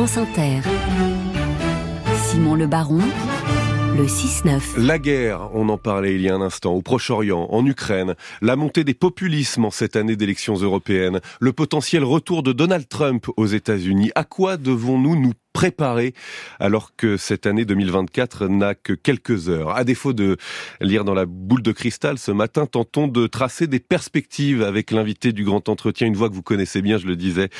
France Inter. Simon Le Baron. Le 6-9. La guerre, on en parlait il y a un instant, au Proche-Orient, en Ukraine, la montée des populismes en cette année d'élections européennes, le potentiel retour de Donald Trump aux États-Unis. À quoi devons-nous nous préparer alors que cette année 2024 n'a que quelques heures? À défaut de lire dans la boule de cristal ce matin, tentons de tracer des perspectives avec l'invité du grand entretien, une voix que vous connaissez bien, je le disais,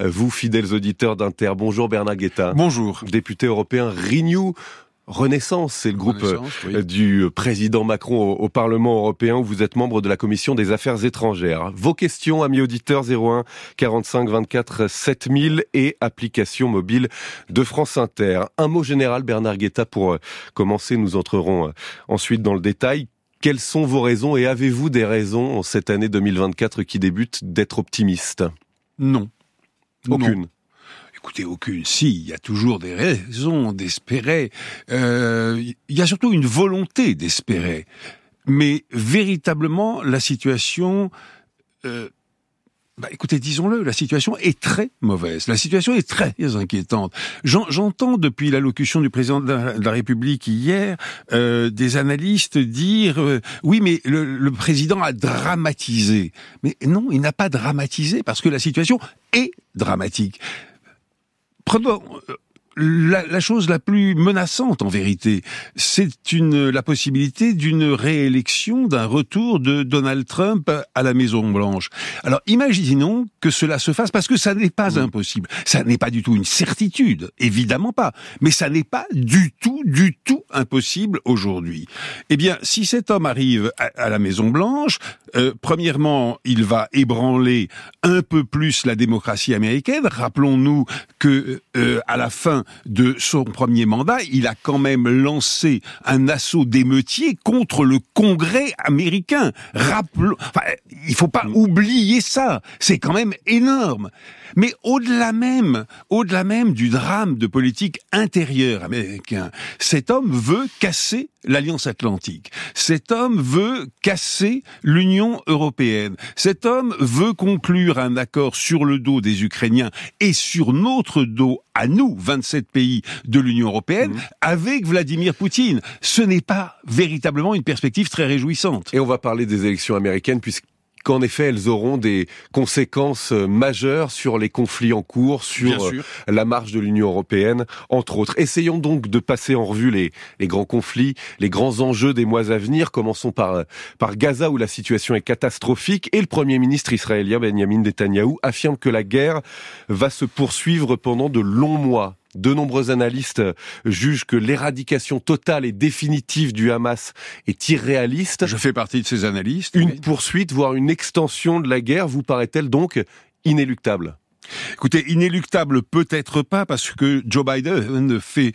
vous fidèles auditeurs d'Inter. Bonjour Bernard Guetta. Bonjour. Député européen Renew. Renaissance, c'est le groupe euh, du président Macron au, Parlement européen où vous êtes membre de la commission des affaires étrangères. Vos questions, amis auditeurs, 01 45 24 7000 et application mobile de France Inter. Un mot général, Bernard Guetta, pour euh, commencer. Nous entrerons euh, ensuite dans le détail. Quelles sont vos raisons et avez-vous des raisons en cette année 2024 qui débute d'être optimiste Non. Aucune. Écoutez, aucune. Si, il y a toujours des raisons d'espérer. Euh, il y a surtout une volonté d'espérer. Mais véritablement, la situation euh, bah, écoutez, disons-le, la situation est très mauvaise. La situation est très inquiétante. J'entends depuis l'allocution du président de la, République hier euh, des analystes dire euh, oui, mais le, le, président a dramatisé. Mais non, il n'a pas dramatisé parce que la situation est dramatique prenons euh, la, la, chose la plus menaçante en vérité, c'est une la possibilité d'une réélection, d'un retour de Donald Trump à la Maison Blanche. Alors imaginons que cela se fasse parce que ça n'est pas impossible, ça n'est pas du tout une certitude, évidemment pas, mais ça n'est pas du tout, du tout impossible aujourd'hui. Eh bien, si cet homme arrive à, la Maison Blanche, euh, premièrement, il va ébranler un peu plus la démocratie américaine. Rappelons-nous que euh, à la fin de son premier mandat, il a quand même lancé un assaut d'émeutiers contre le Congrès américain. Rappelons, enfin, il faut pas oublier ça. C'est quand même énorme. Mais au-delà même, au-delà même du drame de politique intérieure américain, cet homme veut casser l'Alliance Atlantique. Cet homme veut casser l'Union européenne. Cet homme veut conclure un accord sur le dos des Ukrainiens et sur notre dos à nous, 27 pays de l'Union européenne, mmh. avec Vladimir Poutine. Ce n'est pas véritablement une perspective très réjouissante. Et on va parler des élections américaines puisque qu'en effet elles auront des conséquences euh, majeures sur les conflits en cours, sur euh, la marche de l'Union européenne, entre autres. Essayons donc de passer en revue les, les grands conflits, les grands enjeux des mois à venir. Commençons par, euh, par Gaza où la situation est catastrophique et le Premier ministre israélien Benjamin Netanyahu affirme que la guerre va se poursuivre pendant de longs mois. De nombreux analystes jugent que l'éradication totale et définitive du Hamas est irréaliste. Je fais partie de ces analystes. Une poursuite, voire une extension de la guerre, vous paraît-elle donc inéluctable? Écoutez, inéluctable peut-être pas parce que Joe Biden fait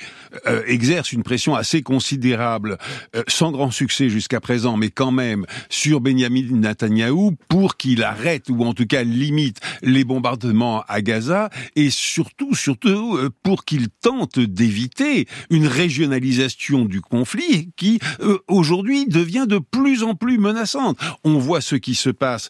euh, exerce une pression assez considérable, euh, sans grand succès jusqu'à présent, mais quand même sur Benjamin Netanyahu pour qu'il arrête ou en tout cas limite les bombardements à Gaza et surtout, surtout euh, pour qu'il tente d'éviter une régionalisation du conflit qui aujourd'hui devient de plus en plus menaçante. On voit ce qui se passe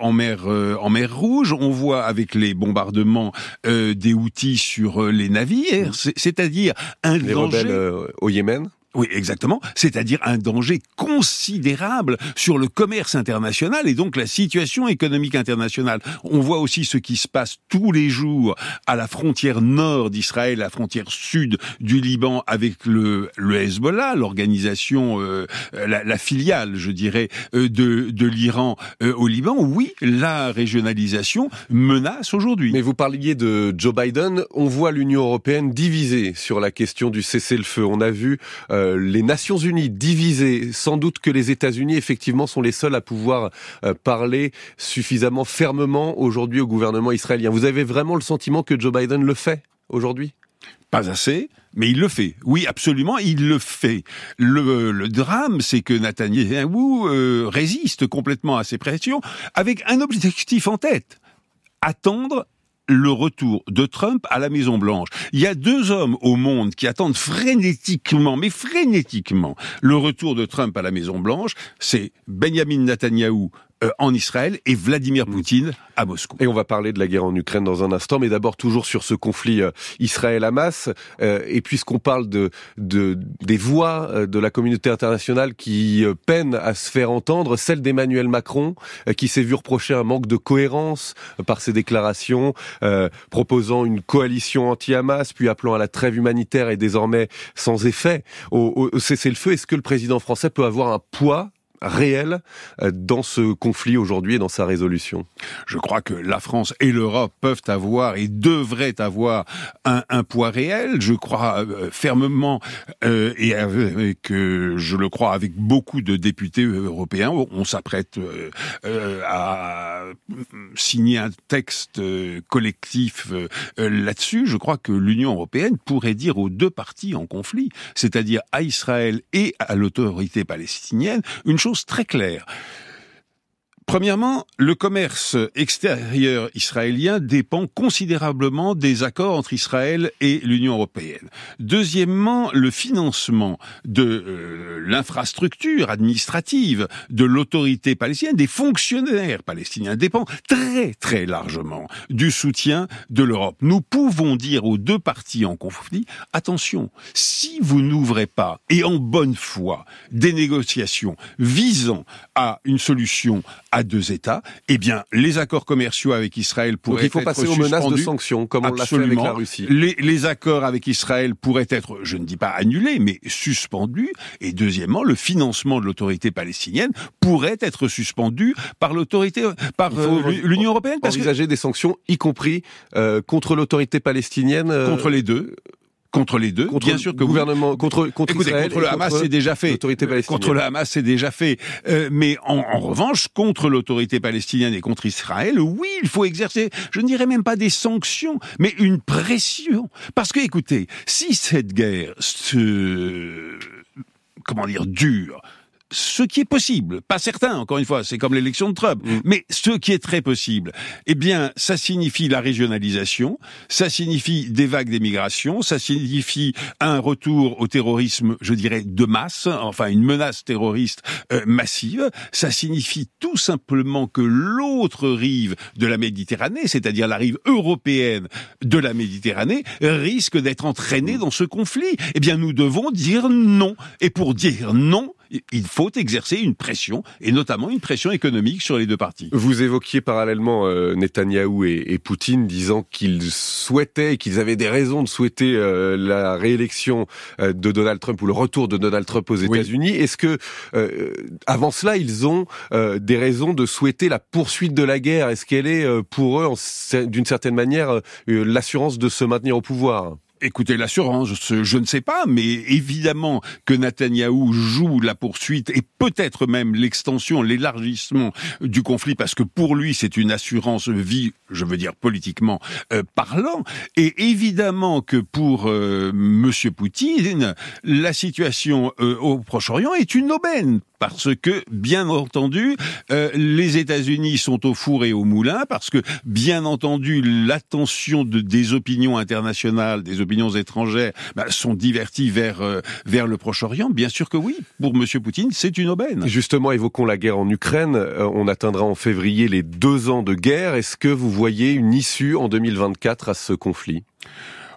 en mer en mer Rouge, on voit avec les bombardements bombardement euh, des outils sur euh, les navires, c'est-à-dire un les danger... Euh, au Yémen oui, exactement. C'est-à-dire un danger considérable sur le commerce international et donc la situation économique internationale. On voit aussi ce qui se passe tous les jours à la frontière nord d'Israël, la frontière sud du Liban avec le, le Hezbollah, l'organisation, euh, la, la, filiale, je dirais, euh, de, de l'Iran euh, au Liban. Oui, la régionalisation menace aujourd'hui. Mais vous parliez de Joe Biden. On voit l'Union européenne divisée sur la question du cessez-le-feu. On a vu euh, les Nations Unies divisées, sans doute que les États-Unis effectivement sont les seuls à pouvoir euh, parler suffisamment fermement aujourd'hui au gouvernement israélien. Vous avez vraiment le sentiment que Joe Biden le fait aujourd'hui? Pas assez, mais il le fait. Oui, absolument, il le fait. Le, drame, c'est que Netanyahu euh, résiste complètement à ces pressions avec un objectif en tête attendre le retour de Trump à la Maison Blanche. Il y a deux hommes au monde qui attendent frénétiquement, mais frénétiquement, le retour de Trump à la Maison Blanche. C'est Benjamin Netanyahu en Israël et Vladimir mm. Poutine à Moscou. Et on va parler de la guerre en Ukraine dans un instant, mais d'abord toujours sur ce conflit euh, Israël-Hamas. Euh, et puisqu'on parle de, de, des voix de la communauté internationale qui peinent à se faire entendre, celle d'Emmanuel Macron, qui s'est vu reprocher un manque de cohérence par ses déclarations, proposant une coalition anti-Hamas, puis appelant à la trêve humanitaire et désormais sans effet au, au cessez-le-feu. Est-ce que le président français peut avoir un poids réel euh, dans ce conflit aujourd'hui et dans sa résolution Je crois que la France et l'Europe peuvent avoir et devraient avoir un, un poids réel. Je crois euh, fermement euh, et avec, euh, je le crois avec beaucoup de députés européens, on s'apprête à signer un texte collectif là-dessus. Je crois que l'Union européenne pourrait dire aux deux parties en conflit, c'est-à-dire à Israël et à l'autorité palestinienne, une très claire. Premièrement, le commerce extérieur israélien dépend considérablement des accords entre Israël et l'Union européenne. Deuxièmement, le financement de euh, l'infrastructure administrative de l'autorité palestinienne, des fonctionnaires palestiniens, dépend très très largement du soutien de l'Europe. Nous pouvons dire aux deux parties en conflit, attention, si vous n'ouvrez pas, et en bonne foi, des négociations visant à une solution à deux États, eh bien, les accords commerciaux avec Israël pourraient être suspendus. il faut passer aux menaces de sanctions, comme on l'a fait avec la Russie. Les, les accords avec Israël pourraient être, je ne dis pas annulés, mais suspendus. Et deuxièmement, le financement de l'autorité palestinienne pourrait être suspendu par l'autorité, par euh, l'Union européenne. Parce envisager des sanctions, y compris euh, contre l'autorité palestinienne. Euh, contre les deux. Contre les deux, contre bien sûr que gouvernement, contre contre Écoutez, Israël contre le Hamas, c'est déjà fait. Contre le Hamas, c'est déjà fait. Euh, mais en, en, revanche, contre l'autorité palestinienne et contre Israël, oui, il faut exercer, je ne dirais même pas des sanctions, mais une pression. Parce que, écoutez, si cette guerre se, comment dire, dure, ce qui est possible, pas certain, encore une fois, c'est comme l'élection de Trump, mm. mais ce qui est très possible, eh bien, ça signifie la régionalisation, ça signifie des vagues d'émigration, ça signifie un retour au terrorisme, je dirais, de masse, enfin une menace terroriste euh, massive, ça signifie tout simplement que l'autre rive de la Méditerranée, c'est-à-dire la rive européenne de la Méditerranée, risque d'être entraînée dans ce conflit. Eh bien, nous devons dire non. Et pour dire non, il faut exercer une pression, et notamment une pression économique sur les deux parties. Vous évoquiez parallèlement euh, Netanyahou et, et, Poutine, disant qu'ils souhaitaient, qu'ils avaient des raisons de souhaiter euh, la réélection euh, de Donald Trump ou le retour de Donald Trump aux États-Unis. Est-ce que, euh, avant cela, ils ont des raisons de souhaiter la poursuite de la guerre? Est-ce qu'elle est pour eux, d'une certaine manière, l'assurance de se maintenir au pouvoir? Écoutez, l'assurance, je ne sais pas, mais évidemment que Netanyahou joue la poursuite et peut-être même l'extension, l'élargissement du conflit, parce que pour lui, c'est une assurance vie, je veux dire politiquement euh, parlant. Et évidemment que pour euh, Monsieur Poutine, la situation euh, au Proche-Orient est une aubaine parce que, bien entendu, euh, les États-Unis sont au four et au moulin, parce que, bien entendu, l'attention de, des opinions internationales, des opinions étrangères, bah, sont diverties vers euh, vers le Proche-Orient. Bien sûr que oui. Pour Monsieur Poutine, c'est une aubaine. Justement, évoquons la guerre en Ukraine. Euh, on atteindra en février les deux ans de guerre. Est-ce que vous voyez une issue en 2024 à ce conflit?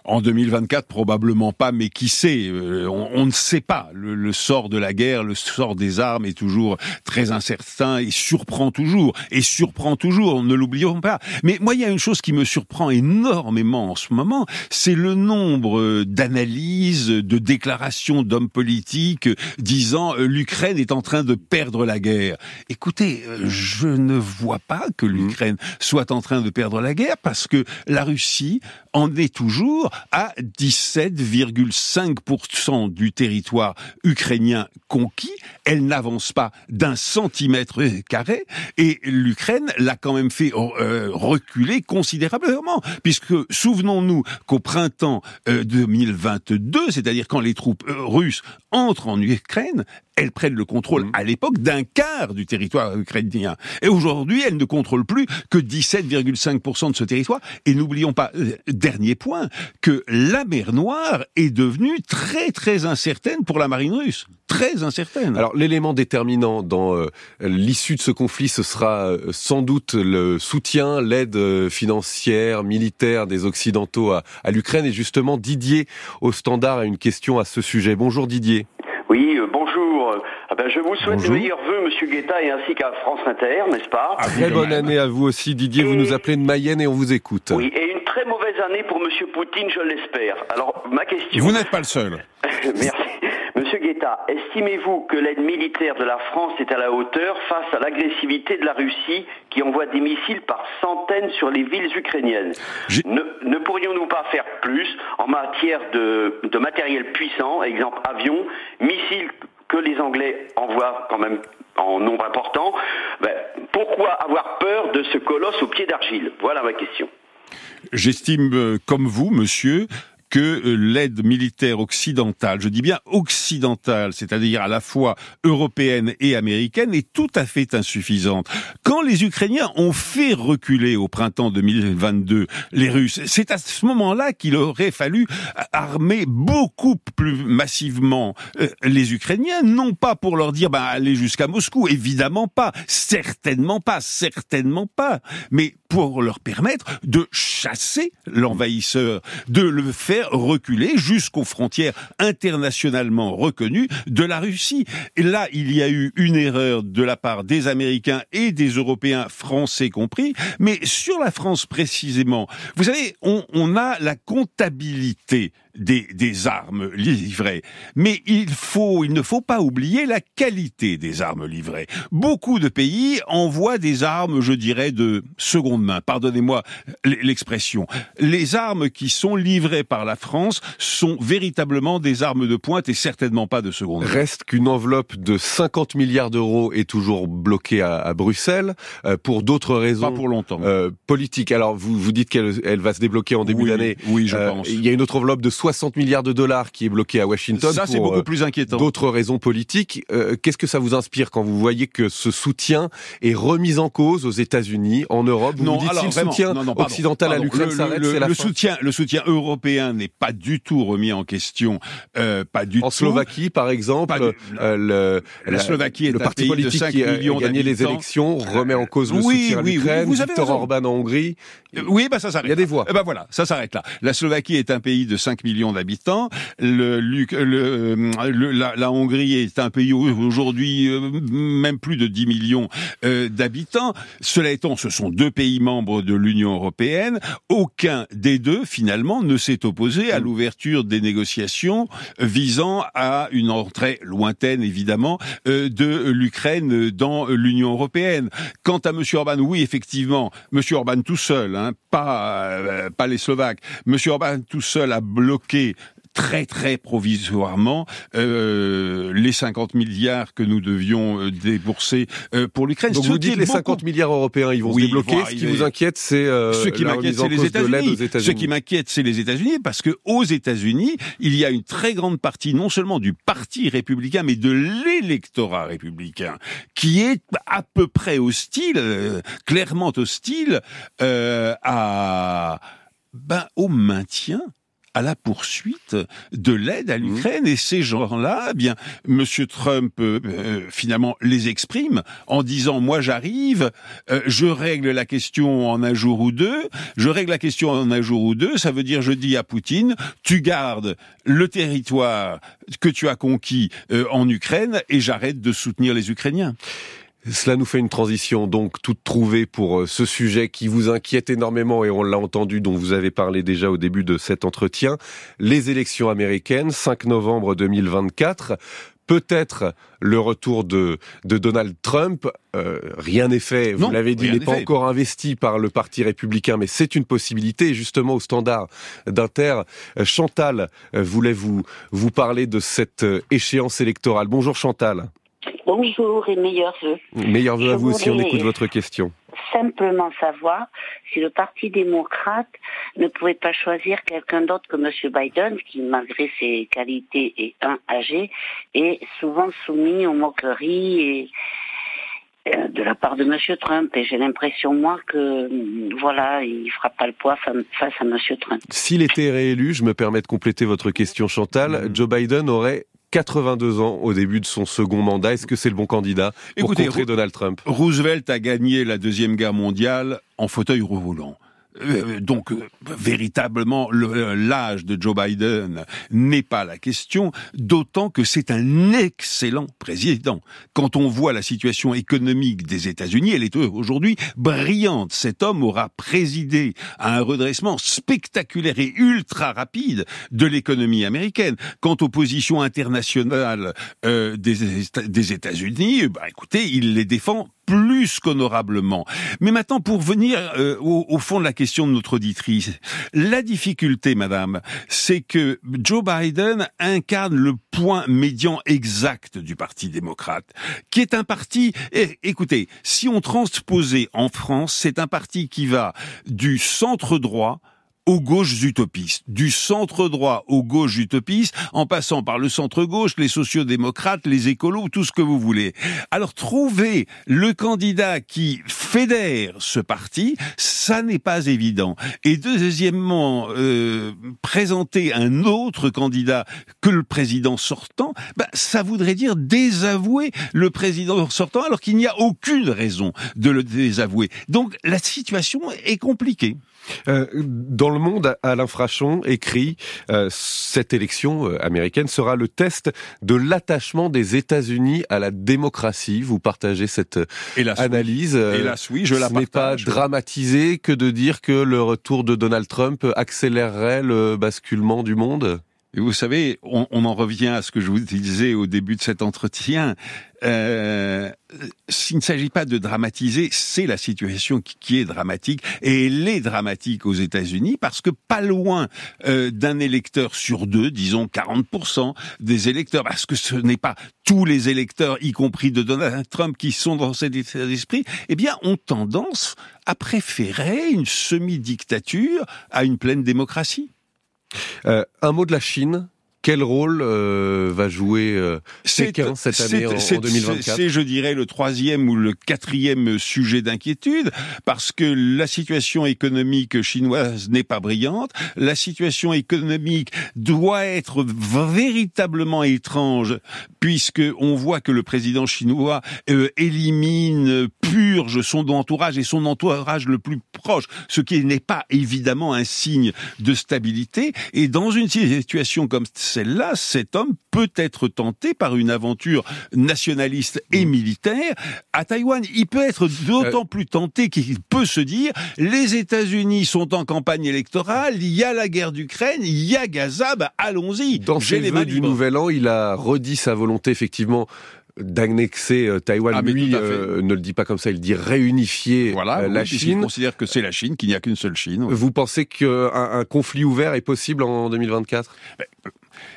En 2024, probablement pas, mais qui sait euh, on, ne sait pas. Le, sort de la guerre, le sort des armes est toujours très incertain et surprend toujours. Et surprend toujours, ne l'oublions pas. Mais moi, il y a une chose qui me surprend énormément en ce moment, c'est le nombre d'analyses, de déclarations d'hommes politiques disant euh, l'Ukraine est en train de perdre la guerre. Écoutez, euh, je ne vois pas que mmh. l'Ukraine soit en train de perdre la guerre parce que la Russie en est toujours à 17,5% du territoire ukrainien conquis. Elle n'avance pas d'un centimètre carré et l'Ukraine l'a quand même fait euh, reculer considérablement puisque souvenons-nous qu'au printemps 2022, euh, c'est-à-dire quand les troupes euh, russes entrent en Ukraine, elles prennent le contrôle mmh. à l'époque d'un quart du territoire ukrainien. Et aujourd'hui, elles ne contrôlent plus que 17,5% de ce territoire. Et n'oublions pas, dernier point, que la mer Noire est devenue très très incertaine pour la marine russe. Très incertaine. Alors l'élément déterminant dans euh, l'issue de ce conflit, ce sera euh, sans doute le soutien, l'aide euh, financière, militaire des Occidentaux à, à l'Ukraine. Et justement, Didier au standard a une question à ce sujet. Bonjour Didier. Bonjour. Ah ben, je vous souhaite de meilleurs vœux, Monsieur Guetta, et ainsi qu'à France Inter, n'est-ce pas ah, Très bonne année à vous aussi, Didier. Vous nous appelez de Mayenne et on vous écoute. Oui, et une très mauvaise année pour Monsieur Poutine, je l'espère. Alors, ma question... Vous n'êtes pas le seul. Merci. Monsieur Guetta, estimez-vous que l'aide militaire de la France est à la hauteur face à l'agressivité de la Russie qui envoie des missiles par centaines sur les villes ukrainiennes? Ne, ne pourrions-nous pas faire plus en matière de, de matériel puissant, exemple avions, missiles que les Anglais envoient quand même en nombre important, ben, pourquoi avoir peur de ce colosse au pied d'argile? Voilà ma question. J'estime, euh, comme vous, monsieur, que euh, l'aide militaire occidentale, je dis bien occidentale, c'est-à-dire à la fois européenne et américaine, est tout à fait insuffisante. Quand les Ukrainiens ont fait reculer au printemps 2022 les Russes, c'est à ce moment-là qu'il aurait fallu armer beaucoup plus massivement euh, les Ukrainiens, non pas pour leur dire bah, allez jusqu'à Moscou, évidemment pas, certainement pas, certainement pas, mais pour leur permettre de chasser l'envahisseur, de le faire reculer jusqu'aux frontières internationalement reconnues de la Russie. Et là, il y a eu une erreur de la part des Américains et des Européens, français compris, mais sur la France précisément, vous savez, on a la comptabilité des, des, armes livrées. Mais il faut, il ne faut pas oublier la qualité des armes livrées. Beaucoup de pays envoient des armes, je dirais, de seconde main. Pardonnez-moi l'expression. Les armes qui sont livrées par la France sont véritablement des armes de pointe et certainement pas de seconde main. Reste qu'une enveloppe de 50 milliards d'euros est toujours bloquée à, à Bruxelles euh, pour d'autres raisons. Pas pour longtemps. Euh, politiques. Alors vous vous dites qu'elle elle va se débloquer en début oui, d'année. Oui, je euh, pense. Il y a une autre enveloppe de 60 milliards de dollars qui est bloquée à Washington. Ça, c'est beaucoup plus inquiétant. D'autres raisons politiques. Euh, Qu'est-ce que ça vous inspire quand vous voyez que ce soutien est remis en cause aux États-Unis, en Europe? Vous non, vous dites alors, si le vraiment, soutien non, non, pardon, occidental pardon, à l'Ukraine le, s'arrête, le, le soutien, le soutien européen n'est pas du tout remis en question, euh, pas du En tout. Slovaquie, par exemple, du- euh, le, La Slovaquie est le un parti pays de politique 5 qui a gagné les élections remet en cause le Oui, soutien à oui, oui, l'Ukraine. Victor raison. Orban en Hongrie. Euh, Oui, bah ça s'arrête. Il y a des voix. Ben voilà, ça s'arrête là. La Slovaquie est un pays de 5 millions d'habitants. Le, le, le- la, la Hongrie est un pays où aujourd'hui euh, même plus de 10 millions euh, d'habitants. Cela étant, ce sont deux pays membres de l'Union européenne. Aucun des deux finalement ne s'est opposé à l'ouverture des négociations visant à une entrée lointaine évidemment euh, de l'Ukraine dans l'Union européenne. Quant à Monsieur Orban, oui effectivement, Monsieur Orban tout seul, hein, pas euh, pas les Slovaques, Monsieur Orban tout seul a bloqué très très provisoirement euh, les 50 milliards que nous devions euh, débourser euh, pour l'Ukraine. Donc Ce vous dites les beaucoup 50 milliards européens, ils vont Oui, se débloquer. vont Ce qui vous inquiète, c'est euh, ce qui m'inquiète, c'est les États-Unis. Ce qui m'inquiète, c'est les États-Unis, parce que aux États-Unis, il y a une très grande partie, non seulement du parti républicain, mais de l'électorat républicain, qui est à peu près hostile, euh, clairement hostile euh, à ben, au maintien à la poursuite de l'aide à l'Ukraine. Et ces gens-là, eh bien, Monsieur Trump euh, euh, finalement les exprime en disant moi j'arrive, euh, je règle la question en un jour ou deux, je règle la question en un jour ou deux, ça veut dire je dis à Poutine tu gardes le territoire que tu as conquis euh, en Ukraine et j'arrête de soutenir les Ukrainiens. Cela nous fait une transition donc toute trouvée pour euh, ce sujet qui vous inquiète énormément et on l'a entendu, dont vous avez parlé déjà au début de cet entretien. Les élections américaines, 5 novembre 2024. Peut-être le retour de, de Donald Trump. Euh, rien n'est fait, vous l'avez dit, il n'est pas fait. encore investi par le Parti républicain, mais c'est une possibilité. Et justement, au standard d'Inter, euh, Chantal voulait vous, vous parler de cette échéance électorale. Bonjour Chantal. Bonjour et meilleurs vœux. Meilleur vœu à vous si on écoute votre question. Simplement savoir si le Parti démocrate ne pouvait pas choisir quelqu'un d'autre que M. Biden, qui, malgré ses qualités et un âgé, est souvent soumis aux moqueries et, euh, de la part de Monsieur Trump. Et j'ai l'impression, moi, que mm, voilà, il fera pas le poids face à Monsieur Trump. S'il était réélu, je me permets de compléter votre question, Chantal, mm-hmm. Joe Biden aurait 82 ans au début de son second mandat. Est-ce que c'est le bon candidat pour Écoutez, contrer Donald Trump? Roosevelt a gagné la Deuxième Guerre mondiale en fauteuil roulant. Euh, donc euh, véritablement euh, l'âge de Joe Biden n'est pas la question, d'autant que c'est un excellent président. Quand on voit la situation économique des États-Unis, elle est aujourd'hui brillante. Cet homme aura présidé à un redressement spectaculaire et ultra rapide de l'économie américaine. Quant aux positions internationales des, des États-Unis, bah, écoutez, il les défend plus qu'honorablement. Mais maintenant, pour venir euh, au, fond de la question de notre auditrice, la difficulté, madame, c'est que Joe Biden incarne le point médian exact du Parti démocrate, qui est un parti, eh, écoutez, si on transposait en France, c'est un parti qui va du centre droit aux gauches utopistes, du centre droit aux gauches utopistes, en passant par le centre gauche, les sociodémocrates, les écolos, tout ce que vous voulez. Alors trouver le candidat qui fédère ce parti, ça n'est pas évident. Et deuxièmement, euh, présenter un autre candidat que le président sortant, bah, ça voudrait dire désavouer le président sortant alors qu'il n'y a aucune raison de le désavouer. Donc la situation est compliquée. Euh, dans le monde, Alain Frachon écrit euh, cette élection euh, américaine sera le test de l'attachement des États-Unis à la démocratie. Vous partagez cette analyse. Hélas, oui, je la Ce n'est pas dramatisé que de dire que le retour de Donald Trump accélérerait le basculement du monde? Et vous savez, on, on, en revient à ce que je vous disais au début de cet entretien. Euh, S'il ne s'agit pas de dramatiser, c'est la situation qui, est dramatique et elle est dramatique aux États-Unis parce que pas loin euh, d'un électeur sur deux, disons 40% des électeurs, parce que ce n'est pas tous les électeurs, y compris de Donald Trump, qui sont dans cet état d'esprit, eh bien, ont tendance à préférer une semi-dictature à une pleine démocratie. Euh, un mot de la Chine quel rôle euh, va jouer euh, Pékin cette année en, 2024 C'est, je dirais, le troisième ou le quatrième sujet d'inquiétude, parce que la situation économique chinoise n'est pas brillante. La situation économique doit être véritablement étrange, puisque on voit que le président chinois euh, élimine, purge son entourage et son entourage le plus proche, ce qui n'est pas évidemment un signe de stabilité. Et dans une situation comme celle-là, cet homme peut être tenté par une aventure nationaliste et mm. militaire à Taïwan. Il peut être d'autant euh. plus tenté qu'il peut se dire les États-Unis sont en campagne électorale, il y a la guerre d'Ukraine, il y a Gaza, bah, allons-y. Dans ses vœux du Nouvel An, il a redit sa volonté effectivement d'annexer euh, Taïwan. Ah, lui euh, ne le dit pas comme ça, il dit réunifier voilà, la Chine. Il considère que c'est la Chine, qu'il n'y a qu'une seule Chine. Vous pensez qu'un un conflit ouvert est possible en 2024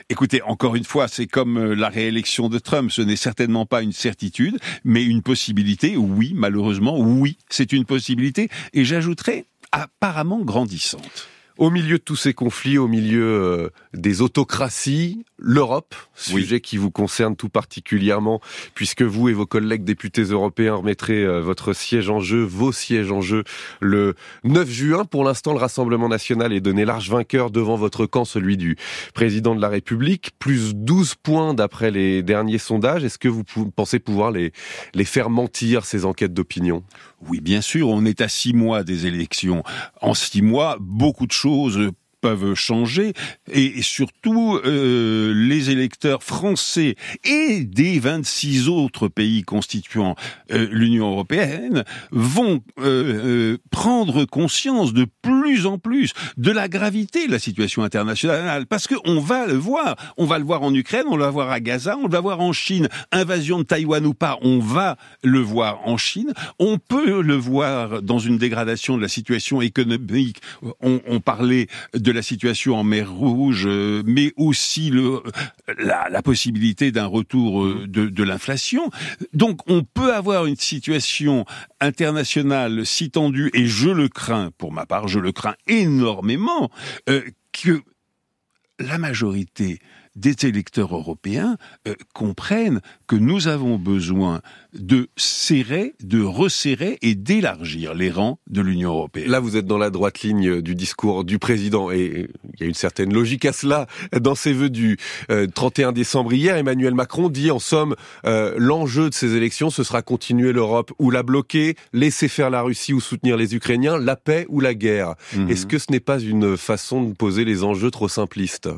Écoutez, encore une fois, c'est comme euh, la réélection de Trump, ce n'est certainement pas une certitude, mais une possibilité, oui, malheureusement, oui, c'est une possibilité, et j'ajouterais apparemment grandissante. Au milieu de tous ces conflits, au milieu euh, des autocraties, l'Europe, sujet qui vous concerne tout particulièrement, puisque vous et vos collègues députés européens remettrez euh, votre siège en jeu, vos sièges en jeu, le 9 juin. Pour l'instant, le Rassemblement national est donné large vainqueur devant votre camp, celui du président de la République, plus 12 points d'après les derniers sondages. Est-ce que vous pensez pouvoir les, les faire mentir, ces enquêtes d'opinion? Oui, bien sûr, on est à six mois des élections. En six mois, beaucoup de choses peuvent changer. Et, surtout euh, les électeurs français et des 26 autres pays constituant euh, l'Union européenne vont euh, prendre conscience de plus en plus de la gravité de la situation internationale. Parce que on va le voir, on va le voir en Ukraine, on va le voir à Gaza, on va le voir en Chine, invasion de Taïwan ou pas, on va le voir en Chine, on peut le voir dans une dégradation de la situation économique, on, on parlait de la situation en mer Rouge, euh, mais aussi le, la, la possibilité d'un retour euh, de, de l'inflation. Donc on peut avoir une situation internationale si tendue, et je le crains, pour ma part, je le crains énormément, euh, que la majorité des électeurs européens euh, comprennent que nous avons besoin de serrer, de resserrer et d'élargir les rangs de l'Union européenne. Là, vous êtes dans la droite ligne du discours du président et il y a une certaine logique à cela. Dans ses vœux du 31 euh, décembre hier, Emmanuel Macron dit en somme euh, l'enjeu de ces élections, ce sera continuer l'Europe ou la bloquer, laisser faire la Russie ou soutenir les Ukrainiens, la paix ou la guerre. Mhm. Est-ce que ce n'est pas une façon de poser les enjeux trop simplistes?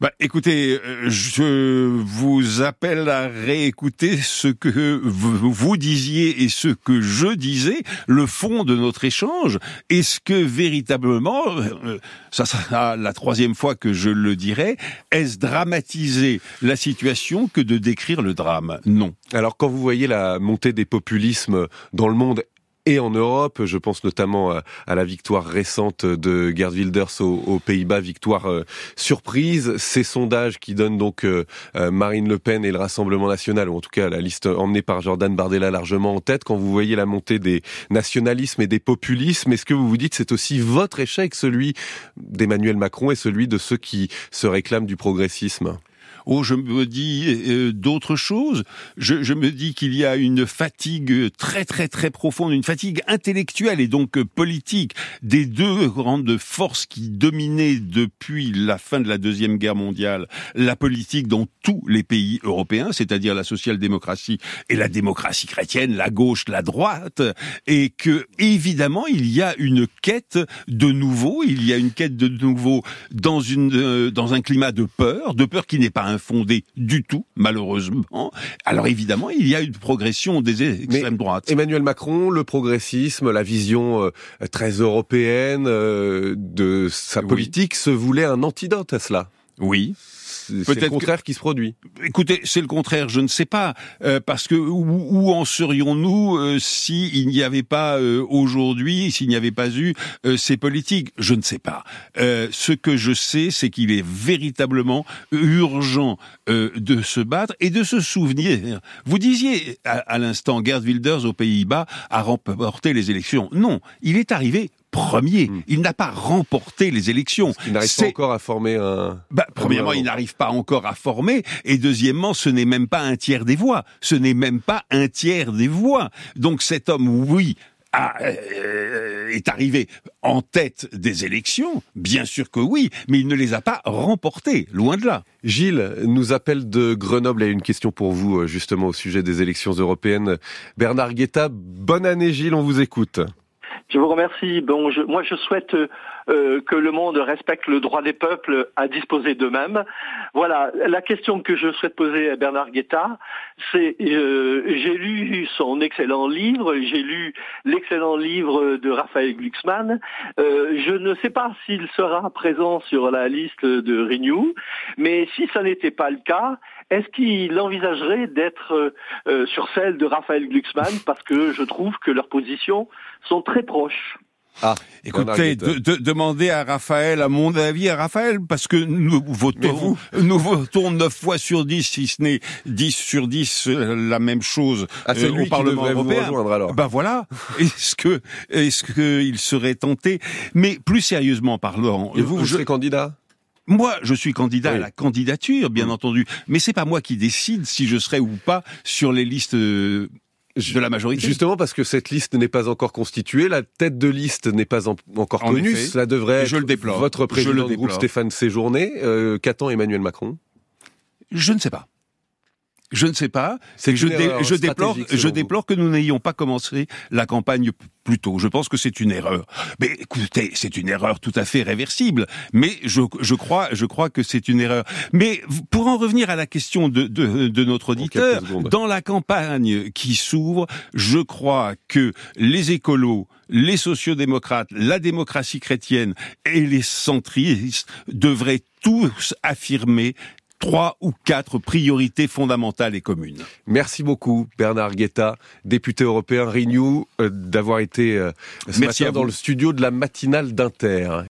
Bah, écoutez, euh, je vous appelle à réécouter ce que vous disiez et ce que je disais, le fond de notre échange. Est-ce que véritablement, euh, ça sera la troisième fois que je le dirai, est-ce dramatiser la situation que de décrire le drame? Non. Alors quand vous voyez la montée des populismes dans le monde, et en Europe. Je pense notamment à, la victoire récente de Gerd Wilders aux, Pays-Bas, victoire euh, surprise. Ces sondages qui donnent donc euh, euh, Marine Le Pen et le Rassemblement national, ou en tout cas la liste emmenée par Jordan Bardella largement en tête, quand vous voyez la montée des nationalismes et des populismes, est-ce que vous vous dites c'est aussi votre échec, celui d'Emmanuel Macron et celui de ceux qui se réclament du progressisme? Oh, je me dis euh, d'autres choses. Je, je, me dis qu'il y a une fatigue très très très profonde, une fatigue intellectuelle et donc euh, politique des deux grandes forces qui dominaient depuis la fin de la deuxième guerre mondiale la politique dans tous les pays européens, c'est-à-dire la social-démocratie et la démocratie chrétienne, la gauche, la droite, et que évidemment il y a une quête de nouveau, il y a une quête de nouveau dans une euh, dans un climat de peur, de peur qui n'est pas infondé du tout, malheureusement. Alors évidemment, il y a une progression des extrêmes droites. Emmanuel Macron, le progressisme, la vision euh, très européenne euh, de sa politique se voulait un antidote à cela. Oui, c'est le contraire qui se produit. Écoutez, c'est le contraire, je ne sais pas, euh, parce que où, en serions-nous euh, s'il n'y avait pas euh, aujourd'hui, s'il n'y avait pas eu ces politiques? Je ne sais pas. ce que je sais, c'est qu'il est véritablement urgent de se battre et de se souvenir. Vous disiez à, à l'instant, Gerd Wilders aux Pays-Bas a remporté les élections. Non, il est arrivé premier. Hmm. Il n'a pas remporté les élections. Il n'arrive pas encore à former un... Bah, premièrement, il n'arrive pas encore à former. Et deuxièmement, ce n'est même pas un tiers des voix. Ce n'est même pas un tiers des voix. Donc cet homme, oui, euh, est arrivé en tête des élections Bien sûr que oui, mais il ne les a pas remportées, loin de là. Gilles nous appelle de Grenoble. A une question pour vous, euh, justement, au sujet des élections européennes. Bernard Guetta, bonne année Gilles, on vous écoute. Je vous remercie. Bon, je, moi, je souhaite euh, que le monde respecte le droit des peuples à disposer d'eux-mêmes. Voilà. La question que je souhaite poser à Bernard Guetta, c'est euh, j'ai lu son excellent livre, j'ai lu l'excellent livre de Raphaël Glucksmann. Euh, je ne sais pas s'il sera présent sur la liste de Renew, mais si ça n'était pas le cas, est-ce qu'il envisagerait d'être euh, sur celle de Raphaël Glucksmann? Parce que je trouve que leurs positions sont très proches ah, écoutez, de, demandez à Raphaël, à mon avis, à Raphaël, parce que nous votons, nous votons 9 fois sur 10, si ce n'est 10 sur 10, euh, la même chose ah, euh, au Parlement européen. Vous rejoindre alors. Ben voilà. Est-ce que, est-ce qu'il serait tenté? Mais plus sérieusement parlant, et vous, vous serez candidat? Moi, je suis candidat à la candidature, bien entendu, mais c'est pas moi qui décide si je serai ou pas sur les listes euh, de la majorité. Justement parce que cette liste n'est pas encore constituée, la tête de liste n'est pas encore connue. Cela devrait je être le déplore. votre président du groupe Stéphane Séjourné. Euh, Qu'attend Emmanuel Macron? Je ne sais pas. Je ne sais pas. C'est que je, je déplore, je déplore que nous n'ayons pas commencé la campagne plus tôt. Je pense que c'est une erreur. Mais écoutez, c'est une erreur tout à fait réversible. Mais je, je crois, je crois que c'est une erreur. Mais pour en revenir à la question de, de, de notre auditeur, dans la campagne qui s'ouvre, je crois que les écolos, les sociodémocrates, la démocratie chrétienne et les centristes devraient tous affirmer trois ou quatre priorités fondamentales et communes. Merci beaucoup Bernard Guetta, député européen Renew, euh, d'avoir été euh, ce matin dans le studio de la matinale d'Inter.